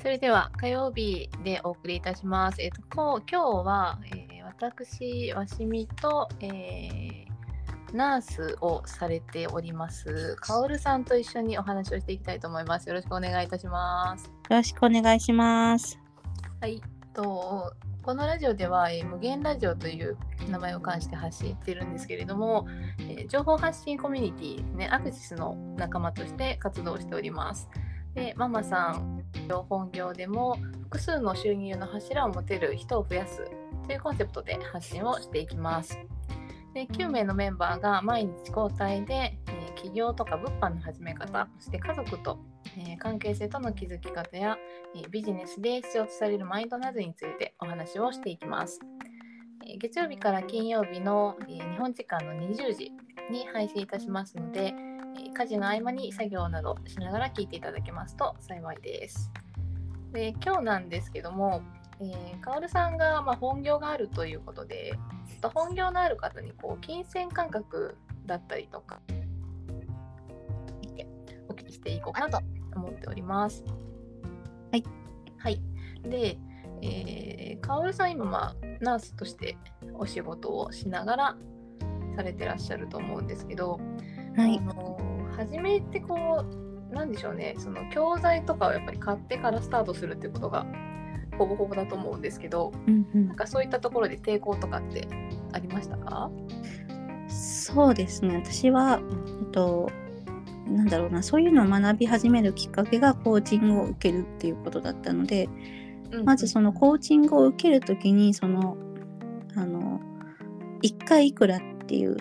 それでは火曜日でお送りいたします。えっと、こう今日は、えー私、わしみと、えーナースをされております、かおるさんと一緒にお話をしていきたいと思います。よろしくお願いいたします。よろしくお願いします。はい、とこのラジオでは、えー無限ラジオという名前を冠して発信しているんですけれども、えー情報発信コミュニティね、アクシスの仲間として活動しております。で、ママさん、本業でも複数の収入の柱を持てる人を増やすというコンセプトで発信をしていきます。で9名のメンバーが毎日交代で、え起業とか物販の始め方、そして家族と、え関係性との築き方や、えビジネスで必要とされるマインドなどについてお話をしていきます。え月曜日から金曜日の、え日本時間の20時に配信いたしますので、家事の合間に作業などしながら聞いていただけますと幸いです。で今日なんですけども、えー、かおるさんが、まあ、本業があるということで、ちょっと本業のある方にこう金銭感覚だったりとか、お聞きしていこうかなと思っております。はい。はい。で、えー、かおるさん今、まあ、ナースとしてお仕事をしながらされてらっしゃると思うんですけど、はい。あ。の初めってこうなんでしょうね。その教材とかをやっぱり買ってからスタートするっていうことがほぼほぼだと思うんですけどうんうん。なんかそういったところで抵抗とかってありましたか？そうですね。私は、えっと、なんだろうな、そういうのを学び始めるきっかけがコーチングを受けるっていうことだったので、まずそのコーチングを受けるときに、その、あの、1回いくらっていう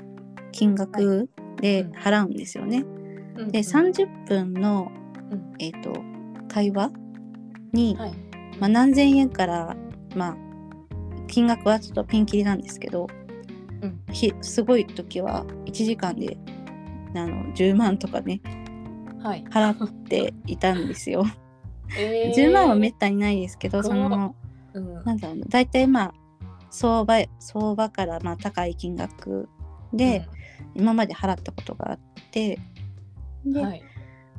金額で払うんですよね。うん。で、30分の、うん。えっと、会話に、はい。まあ、何千円から、まあ、金額はちょっとピンキリなんですけど、うん。ひすごい時は1時間であの10万とかねはい、払っていたんですよ。えー。10万はめったにないですけど、そのうん。なんだろうな大体まあ相場相場からまあ高い金額で、今まで払ったことがあってで、うんはい。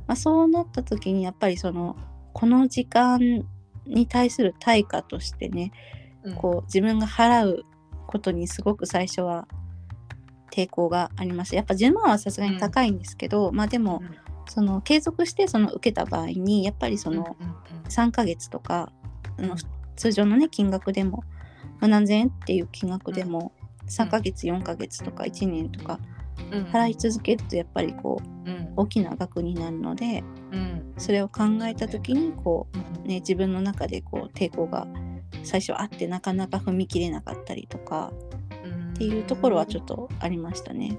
まあ、そうなった時にやっぱりそのこの時間に対する対価としてねうん。こう自分が払うことにすごく最初は抵抗がありましたやっぱ10万はさすがに高いんですけど、まあでもうん。その継続してその受けた場合にやっぱりそのうんうん3ヶ月とか、うん。通常のね金額でも、まあ、何千円っていう金額でも3ヶ月4ヶ月とか1年とかうん。払い続けるとやっぱりこううん。大きな額になるのでうん。それを考えた時にこうん。う、ね、自分の中でこう抵抗が最初あってなかなか踏み切れなかったりとかっていうところはちょっとありましたね。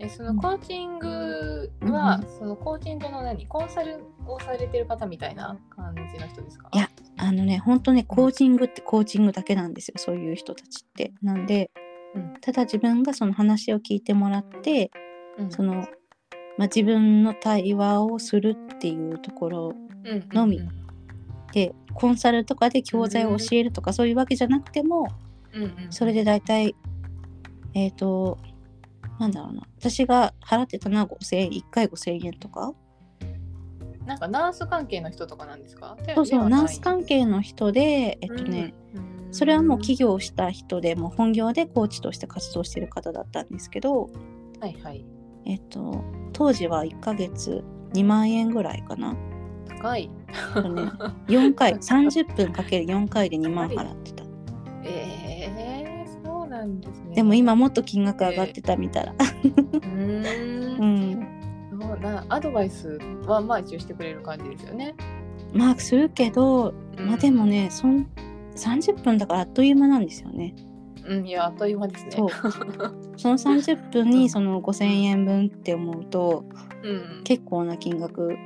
えそのコーチングは、うん。そのコーチングの何コンサルをされてる方みたいな感じの人ですか？いやあのね本当ねコーチングってコーチングだけなんですよそういう人たちって。なんでうん。ただ自分がその話を聞いてもらってうん。その、まあ、自分の対話をするっていうところうん。のみ。うんでコンサルとかで教材を教えるとかそういうわけじゃなくてもうんうんそれで大体えっ、となんだろうな。私が払ってたのは5000円1回5000円とか。なんかナース関係の人とかなんですか？そうそうナース関関係の人でえっ、とね、それはもう起業した人でもう本業でコーチとして活動してる方だったんですけどはいはい。えっ、と当時は1ヶ月2万円ぐらいかな。高い。えっとね。4回 30分かける4回で2万払ってた。えー、そうなんですね。でも今もっと金額上がってたみたいな。うー。うん。ん。そうなアドバイスはまあ一応してくれる感じですよね、まあするけどまあでもねそん30分だからあっという間なんですよね。うんいやあっという間ですね。そう。その30分にその5000円分って思うとうん結構な金額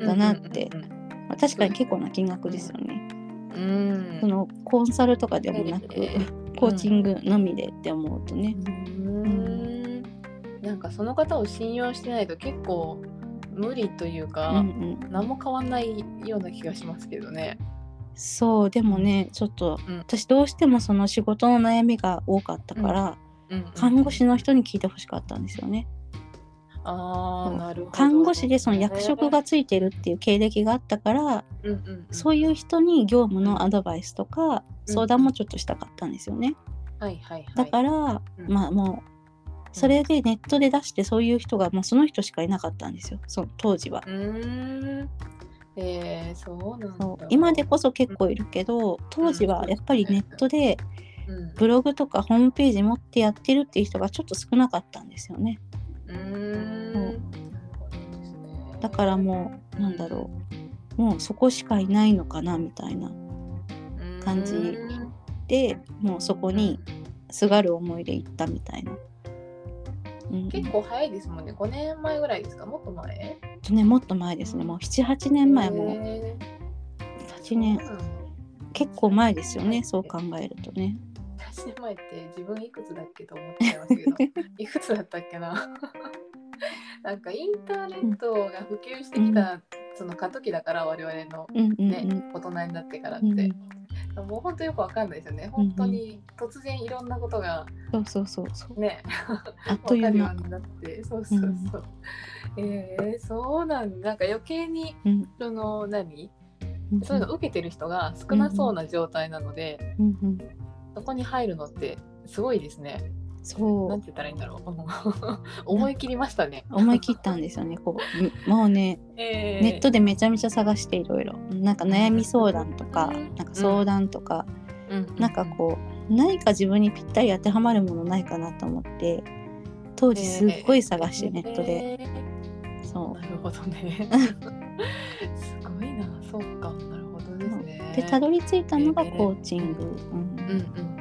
だなって。まあ、確かに結構な金額ですよね。うん。うんそのコンサルとかでもなく、えコーチングのみでって思うとね。うん。なんかその方を信用してないと結構無理といううか、んうん、何も変わんないような気がしますけどね。そうでもねちょっと、うん。私どうしてもその仕事の悩みが多かったから、うん。うん。看護師の人に聞いてほしかったんですよね。あなるほど。看護師でその役職がついてるっていう経歴があったから、うんうんうん。そういう人に業務のアドバイスとか相談もちょっとしたかったんですよね。はいはいはい。だから、うん。まあもうそれでネットで出してそういう人がもうその人しかいなかったんですよ。その当時は。えー、そうなんう。今でこそ結構いるけど当時はやっぱりネットでうんブログとかホームページ持ってやってるっていう人がちょっと少なかったんですよね。うーん。だからもうなんだろうもうそこしかいないのかなみたいなう感じうんでもうそこにすがる思いで行ったみたいな。うん、結構早いですもんね。5年前ぐらいですか？もっと前？とねもっと前ですね。もう78年前も。へ8年。結構前ですよねそう考えるとね。8年前って自分いくつだっけと思っちゃいますけど。いくつだったっけな？なんかインターネットが普及してきた、その過渡期だから我々のうんうんね、うん。大人になってからって、うんもう本当よくわかんないですよね。本当に突然いろんなことがそうそうそうそう。ね あっという間。になって。そうそうそう、えー、そうなんだ。なんか余計にうん。その何？うんそういうの受けてる人が少なそうな状態なので、うんうん。そこに入るのってすごいですね。そう。なんて言ったらいいんだろう。思い切りましたね。思い切ったんですよね こうもうねえー。ネットでめちゃめちゃ探していろいろ。なんか悩み相談とかうん。なんか相談とかうん。なんかこう何か自分にぴったり当てはまるものないかなと思って当時すっごい探してネットで。えー。そなるほどね。すごいな。そうか。なるほどですね。う。でたどり着いたのがえー。コーチング、うん。うんうん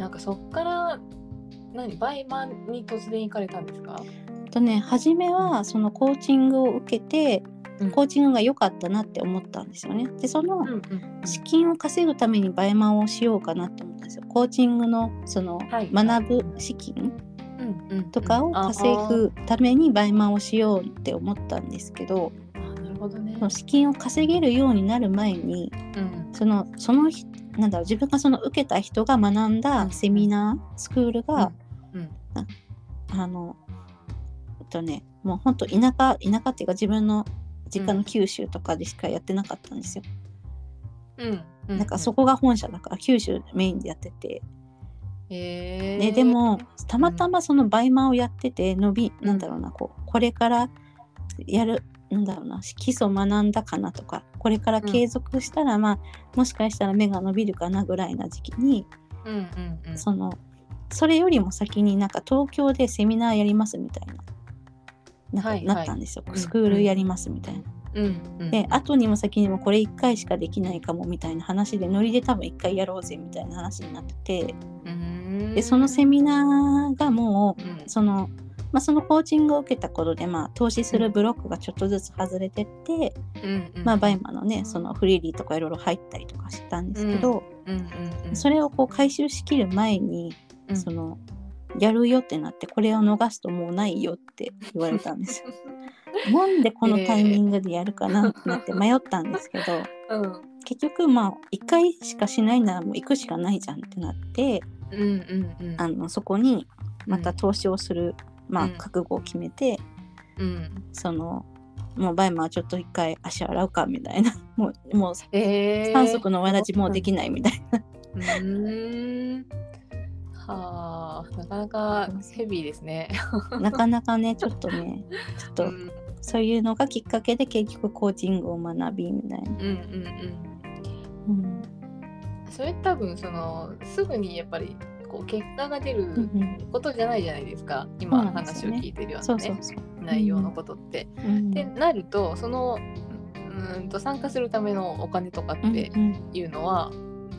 なんかそっから何バイマンに突然行かれたんですか？とね初めはそのコーチングを受けてうんコーチングが良かったなって思ったんですよね。でその資金を稼ぐためにバイマンをしようかなって思ったんですよ。コーチングのそのはい学ぶ資金とかを稼ぐためにバイマンをしようって思ったんですけどあーあーなるほどね。資金を稼げるようになる前にうん。そのそのひなんだろう自分がその受けた人が学んだセミナースクールが、うん。あのえっとねもうほんと田舎田舎っていうか自分の実家の九州とかでしかやってなかったんですよ。うん。うなんかそこが本社だから九州メインでやってて、へー。ね、でもたまたまそのバイマーをやってて伸び、なんだろうなこうこれからやるなんだろうな基礎学んだかなとかこれから継続したら、まあもしかしたら芽が伸びるかなぐらいな時期にうんうんうん。そのそれよりも先になんか東京でセミナーやりますみたいななんかはいはい。なったんですよ、うんスクールやりますみたいな。うんうん。で後にも先にもこれ1回しかできないかもみたいな話でノリで多分1回やろうぜみたいな話になっててでそのセミナーがもううん。その,、まあ、そのコーチングを受けたことで、まあ、投資するブロックがちょっとずつ外れてって、うんうんまあ、バイマのねそのフリーリーとかいろいろ入ったりとかしたんですけど、それをこう回収しきる前に、うん。そのやるよってなってこれを逃すともうないよって言われたんですよ。なんでこのタイミングでやるかなってなって迷ったんですけど、うん。結局まあ1回しかしないならもう行くしかないじゃんってなってうんうんうん。あのそこにまた投資をする、まあうん。覚悟を決めて、うん。そのもうバイマはちょっと一回足洗うかみたいな。もうもうえー三足のわらじもうできないみたいな、うーん。はあなかなかヘビーですね。なかなかねちょっとねちょっとうん。そういうのがきっかけで結局コーチングを学びみたいな。うんうんうん。うん。それ多分そのすぐにやっぱりこう結果が出るうんうん。ことじゃないじゃないですか、そうんですよね。話を聞いてるようなね。内容のことって。うん。ってなるとそのうーんと参加するためのお金とかってうんうん。いうのは、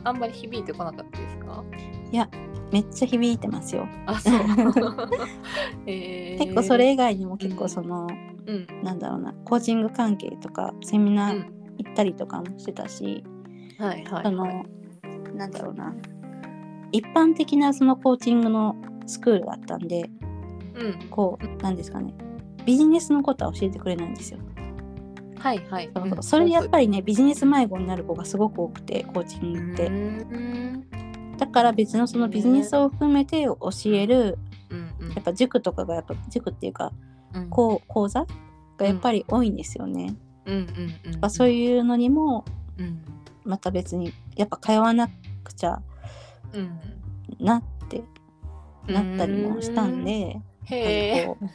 あんまり響いてこなかったですか？いやめっちゃ響いてますよ。あそう、えー。結構それ以外にも結構その、うん。なんだろうなコーチング関係とかセミナーうん。行ったりとかもしてたし、はいはい。そのなんだろうな一般的なそのコーチングのスクールだったんでうん。こうなんですかね。ビジネスのことは教えてくれないんですよ。はいはい。そうそれでやっぱりねビジネス迷子になる子がすごく多くてコーチングって。うん。だから別のそのビジネスを含めて教える、うんうん。やっぱ塾とかがやっぱ塾っていうか、うん、こう講座がやっぱり多いんですよね。そういうのにもうん。また別にやっぱ通わなくちゃうんなってなったりもしたんで、う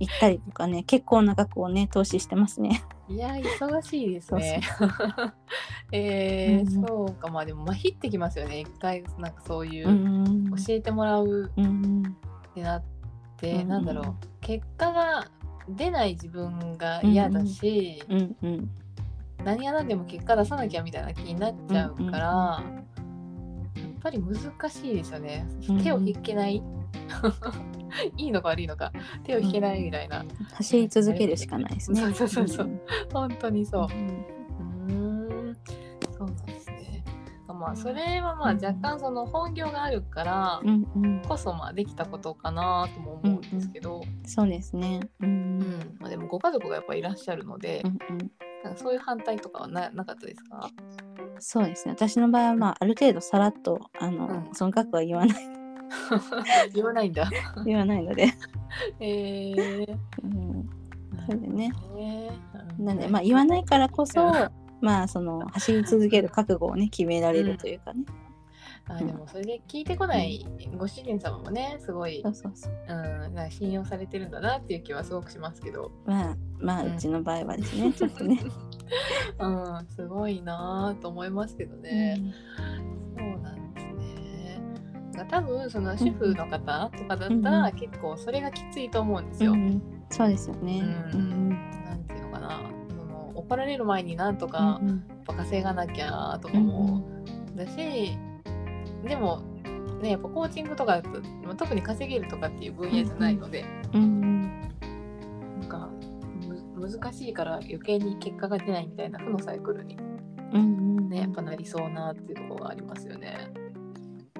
行ったりとかね結構な額をね投資してますね。いや忙しいですね。えーうん。そうか。まあでもまひってきますよね。一回なんかそういう、うん。教えてもらううんってなって、うん。なんだろう。結果が出ない自分が嫌だし、うんうん。何が何でも結果出さなきゃみたいな気になっちゃうから、やっぱり難しいですよね。うん。手を引けない。いいのか悪いのか。手を引けないみたいな、走り続けるしかないですね。そうそうそうそう。本当にそう。うん。うーん。そうなんですね。まあそれはまあうん若干その本業があるからうんうん。こそまあできたことかなとも思うんですけど、そうですね。うん。うん。まあ、でもご家族がやっぱいらっしゃるので、うんうん。なんかそういう反対とかはななかったですか？そうですね。私の場合はまあある程度さらっとあの、うん。その額は言わない。言わないんだ。言わないので、えー、うん、それでね。ね。なんでまあ言わないからこそ、まあその走り続ける覚悟をね決められるというかね。あでもそれで聞いてこないご主人様もねすごい、信用されてるんだなっていう気はすごくしますけど、まあまあうん。うちの場合はですね、ちょっとね。うん、すごいなと思いますけどね。そうなんですね。なんか多分その主婦の方とかだったらうん結構それがきついと思うんですよ。うん、そうですよね。ううんん。なんていうのかな。その怒られる前になんとかうんやっぱ稼がなきゃとかもだし、でもねやっぱコーチングとか特に稼げるとかっていう分野じゃないので、うん難しいから余計に結果が出ないみたいな負のサイクルに、うんうんね、やっぱなりそうなっていうところがありますよね。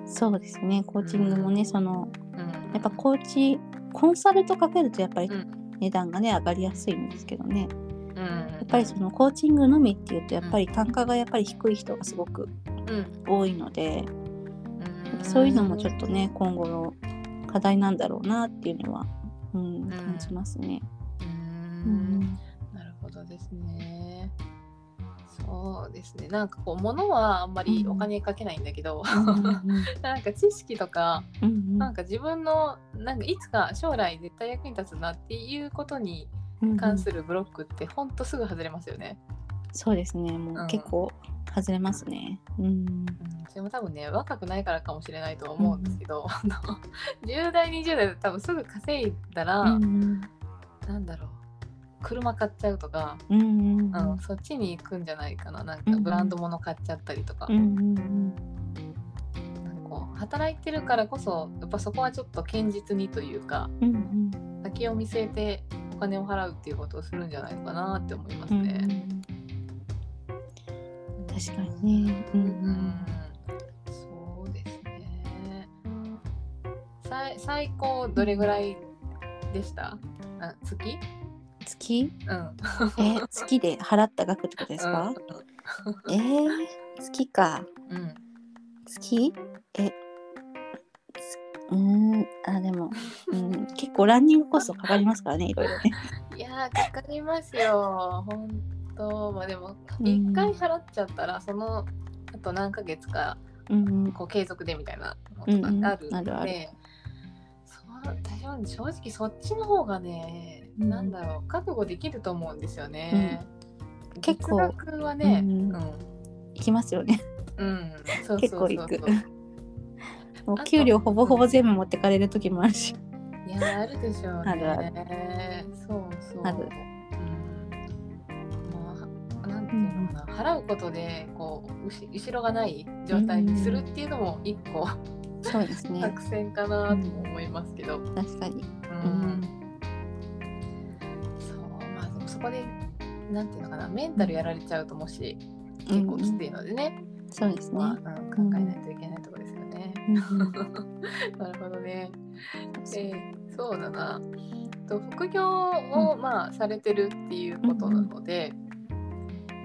そうですね。コーチングもね、そのうん、やっぱコーチコンサルとかけるとやっぱりうん。値段がね上がりやすいんですけどね。うん、やっぱりそのコーチングのみっていうとやっぱり単価がやっぱり低い人がすごくうん。多いので、うん。そういうのもちょっとね今後の課題なんだろうなっていうのは、うん、感じますね。ううんん。なるほどですね。そうですね。なんかこう物はあんまりお金かけないんだけど、なんか知識とか、うんなんか自分のなんかいつか将来絶対役に立つなっていうことに関するブロックってほんとすぐ外れますよね。そうですね。もうんう結構外れますね。うん。うん、それも多分ね若くないからかもしれないとは思うんですけど、あの10代20代で多分すぐ稼いだら、うん。なんだろう車買っちゃうとか、うんうんうん、そっちに行くんじゃないかな。なんかうんブランド物買っちゃったりとか,、うんうんなんかこう働いてるからこそやっぱそこはちょっと堅実にというかうんうん。先を見据えてお金を払うっていうことをするんじゃないかなって思いますうんね。確かにね。ううん。ん。そうですね。最最高どれぐらいでした？あ月？月？うん。え月で払った額ってことですか、えー、月かうん。うん。月？えつうーんあでも、うん、結構ランニングコストかかりますからねいろいろね。いやーかかりますよ。本当まあでもうん一回払っちゃったらそのあと何ヶ月かうんこう継続でみたいなのうんうんとかあるあるあるので、そう私は正直そっちの方がね、うんなんだろう覚悟できると思うんですよね。結構月額はね、ううんん、行きますよね。うん、そう結構そうそうそう行く。もう給料ほぼほぼ全部持ってかれる時もあるし。いやあるでしょうね。あるあるそうそう。あるうん。まあなんていうのかな、払うことでこううし後ろがない状態にするっていうのも一個、そうですね。作戦かなとも思いますけど。確かに。うん。こでなんていうのかなメンタルやられちゃうともし結構きついのでね、そうですね。まあ、うん考えないといけないところですよね。うん なるほどね。えーそうだな。と副業を、まあされてるっていうことなので、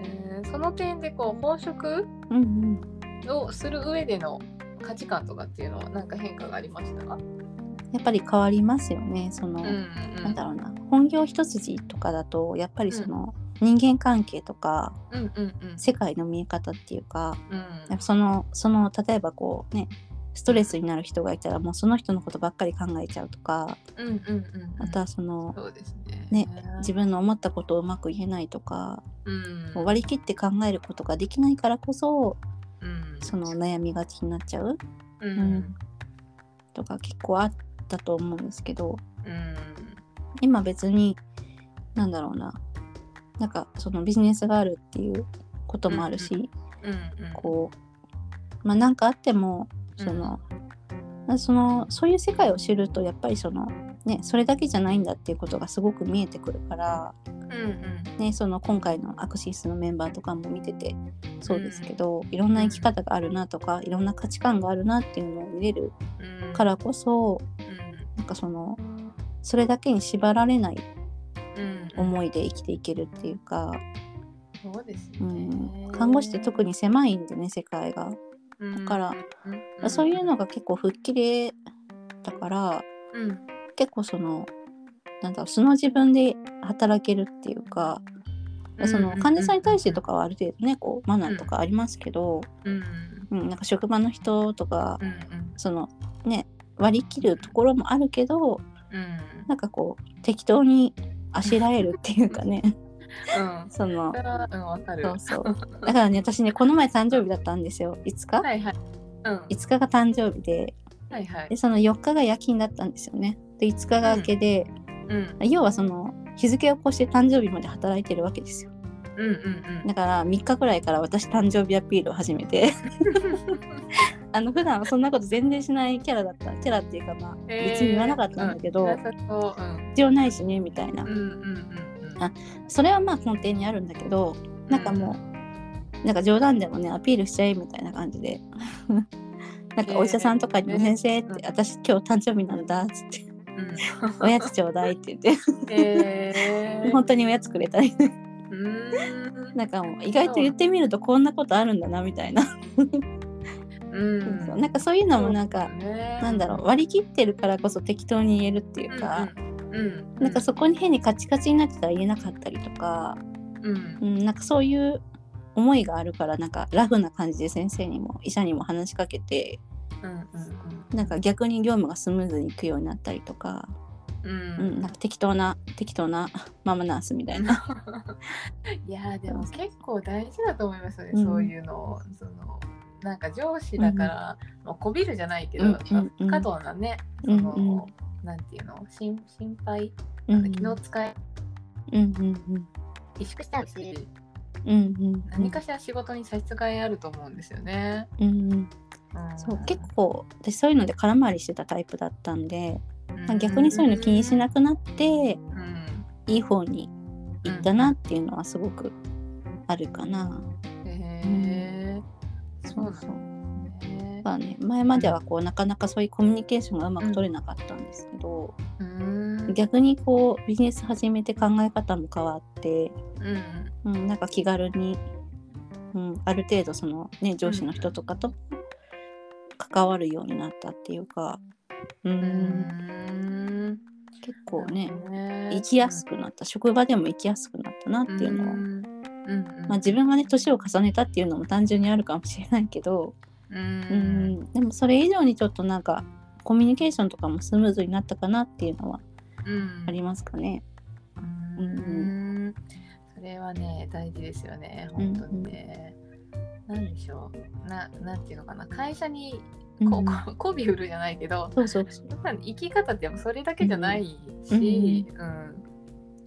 えーその点でこう本職うんうんをする上での価値観とかっていうのは何か変化がありましたか？やっぱり変わりますよね。その、うんうん。なんだろうな。本業一筋とかだとやっぱりその、人間関係とかうんうんうん。世界の見え方っていうかうん。そのその例えばこうねストレスになる人がいたらもうその人のことばっかり考えちゃうとかうんうんうんあとはそのそうですね。ね自分の思ったことをうまく言えないとかうん。割り切って考えることができないからこそうん。その悩みがちになっちゃう。うん。うん。とか結構あったと思うんですけどうん。今別になんだろうな。なんかそのビジネスがあるっていうこともあるし、うんうんこうまあ何かあってもその、そのそういう世界を知るとやっぱりそのねそれだけじゃないんだっていうことがすごく見えてくるから、うんね、その今回のアクシスのメンバーとかも見ててそうですけど、いろんな生き方があるなとかいろんな価値観があるなっていうのを見れるうんうん。からこそなんかそのそれだけに縛られないうん思いで生きていけるっていうか、そうですうね。ん、看護師って特に狭いんでね世界が、だからうんそういうのが結構吹っ切れだからうん。結構そのなんだろう素の自分で働けるっていうか、その患者さんに対してとかはある程度ねこうマナーとかありますけど、うん。うん、なんか職場の人とかうん。そのね割り切るところもあるけどうん。なんかこう適当にあしらえるっていうかね。うん。そのうんそうそう。だからね私ねこの前誕生日だったんですよ。5日、はいはい。うん。5日が誕生日で。はいはい。でその4日が夜勤だったんですよね。で5日が明けで、うん。要はその日付を越して誕生日まで働いてるわけですよ。うんうんだから3日くらいから私誕生日アピールを始めて あの普段はそんなこと全然しないキャラだった。キャラっていうかまあ別に言わなかったんだけど、うん。必要ないしねみたいな。うんうんうんうん。あそれはまあ根底にあるんだけどなんかもう、なんか冗談でもねアピールしちゃえみたいな感じで。なんかお医者さんとかにも「へー先生」って「うん私今日誕生日なんだ」っつってうん「おやつちょうだい」って言って。本当におやつくれたりね。なんかもう意外と言ってみるとこんなことあるんだなみたいな、うん。そうなんかそういうのもなんか、ね。なんだろう。割り切ってるからこそ適当に言えるっていうか、うんうんなんかそこに変にカチカチになってたら言えなかったりとか、うん。うん、なんかそういう思いがあるからなんかラフな感じで先生にも医者にも話しかけてうんうんなんか逆に業務がスムーズにいくようになったりとか、ううんんなんか適当な適当なママナースみたいな。いやーでも結構大事だと思いますよね、うん。そういうのを。そのなんか上司だから、まあ、こびるじゃないけど、うんうんうん。過度なねその、うん。うんなんていうの心心配うん気の使いうんうんうん。萎縮したしうんうん。何かしら仕事に差し支えあると思うんですよね。うんうん。うん。そう結構私そういうので空回りしてたタイプだったんで、まあうん逆にそういうの気にしなくなってうんいい方に行ったなっていうのはすごくあるかな。へえそうそう。ねまあね、前まではこうなかなかそういうコミュニケーションがうまく取れなかったんですけど、うん。逆にこうビジネス始めて考え方も変わって、うんうん、なんか気軽に、うん、ある程度そのね上司の人とかと関わるようになったっていうか、うん。うん。結構ねね。生きやすくなった。職場でも生きやすくなったなっていうのは、うんうん。まあ、自分がね年を重ねたっていうのも単純にあるかもしれないけど、ううん。ん、でもそれ以上にちょっとなんかコミュニケーションとかもスムーズになったかなっていうのはうん。ありますかね。ううん。んそれはね大事ですよね。本当にね。なんでしょう。ななんていうのかな。会社にこうん。こ媚び売るじゃないけどそうそうそう。生き方ってやっぱそれだけじゃないし、うん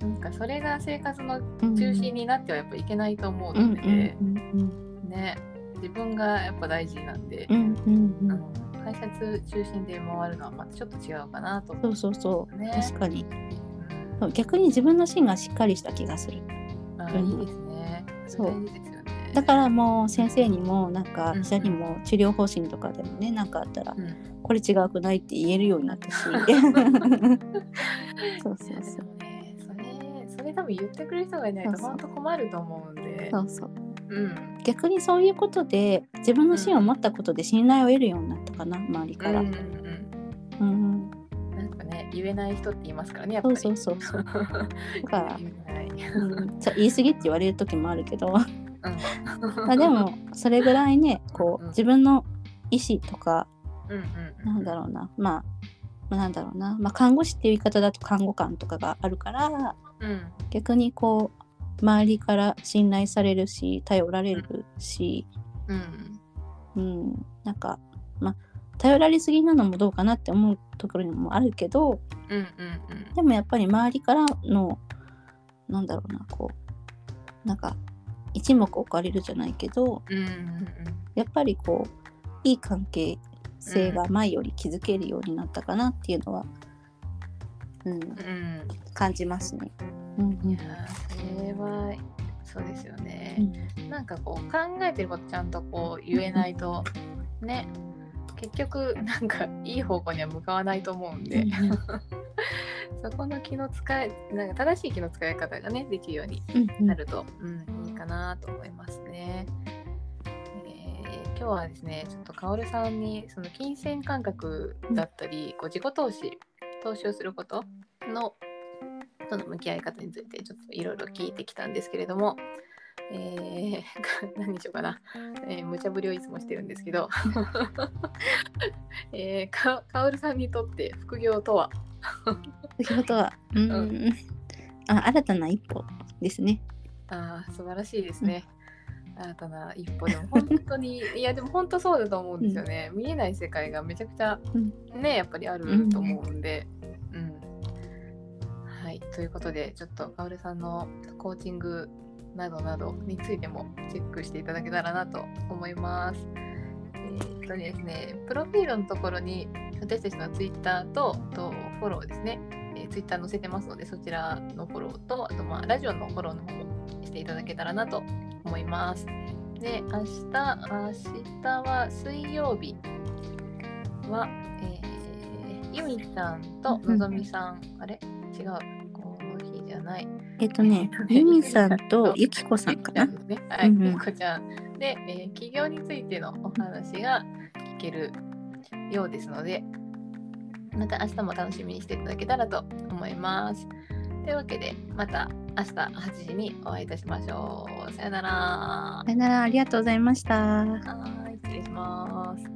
なんかそれが生活の中心になってはやっぱいけないと思ううんので、うんね自分がやっぱ大事なんで、うんうんうんうん。うん会社中心で回るのはまたちょっと違うかなと思そうそうそう、ね。確かに。逆に自分の芯がしっかりした気がする。あうんいいですね。そう。だからもう先生にもなんかうん。医者にも治療方針とかでもね何かあったらうん、これ違くないって言えるようになったし そうそうそう多分言ってくれる人がいないと本当困ると思うんで。そうそう。うん。逆にそういうことで自分の芯を持ったことで信頼を得るようになったかな周りから、うんうんうん。うん。ね言えない人って言いますからねやっぱり。そうそうそう だから、うん、そう言い過ぎって言われる時もあるけど。まあでもそれぐらいねこう自分の意思とか、うんうんなんだろうな。まあまあなんだろうな、まあ、看護師っていう言い方だと看護官とかがあるからうん。逆にこう周りから信頼されるし頼られるし、うん。うん、なんかまあ頼られすぎなのもどうかなって思うところもあるけどうんうんうん。でもやっぱり周りからのなんだろうなこうなんか一目置かれるじゃないけどうんうんやっぱりこういい関係性が前より築けるようになったかなっていうのは、うん、うん。感じますね。うんいやーそれはそうですよね。う、ん。なんかこう考えてることちゃんとこう言えないとね。結局なんかいい方向には向かわないと思うんで、そこの気の使いなんか正しい気の使い方がねできるようにうんなると、うん、いいかなと思いますね。えー今日はですねちょっとカオルさんにその金銭感覚だったり、こう自己投資投資をすることのとの向き合い方についてちょっといろいろ聞いてきたんですけれども、えー 何にしようかな、えー無茶ぶりをいつもしてるんですけど、えーかカオルさんにとって副業とは？先ほどは、うん、あ新たな一歩ですね。あー素晴らしいですね。新たな一歩でも本当に いやでも本当そうだと思うんですよね。見えない世界がめちゃくちゃうんねやっぱりあると思うんで。うんはいということでちょっとカオルさんのコーチングなどなどについてもチェックしていただけたらなと思います。えーっとですね、プロフィールのところに私たちのツイッターととフォローですね、えー、ツイッター載せてますのでそちらのフォローとあとまあラジオのフォローの方もしていただけたらなと思います。で、明日、明日は水曜日は、えー、ゆみさんとのぞみさん、あれ？違う、この日じゃない。えっとね、ユミさんとゆきこさんかな？ね、はい、うんうんゆきこちゃん。で、えー起業についてのお話が聞けるようですので、また明日も楽しみにしていただけたらと思います。というわけで、また明日8時にお会いいたしましょう。さよなら。さよなら、ありがとうございました。はい、失礼します。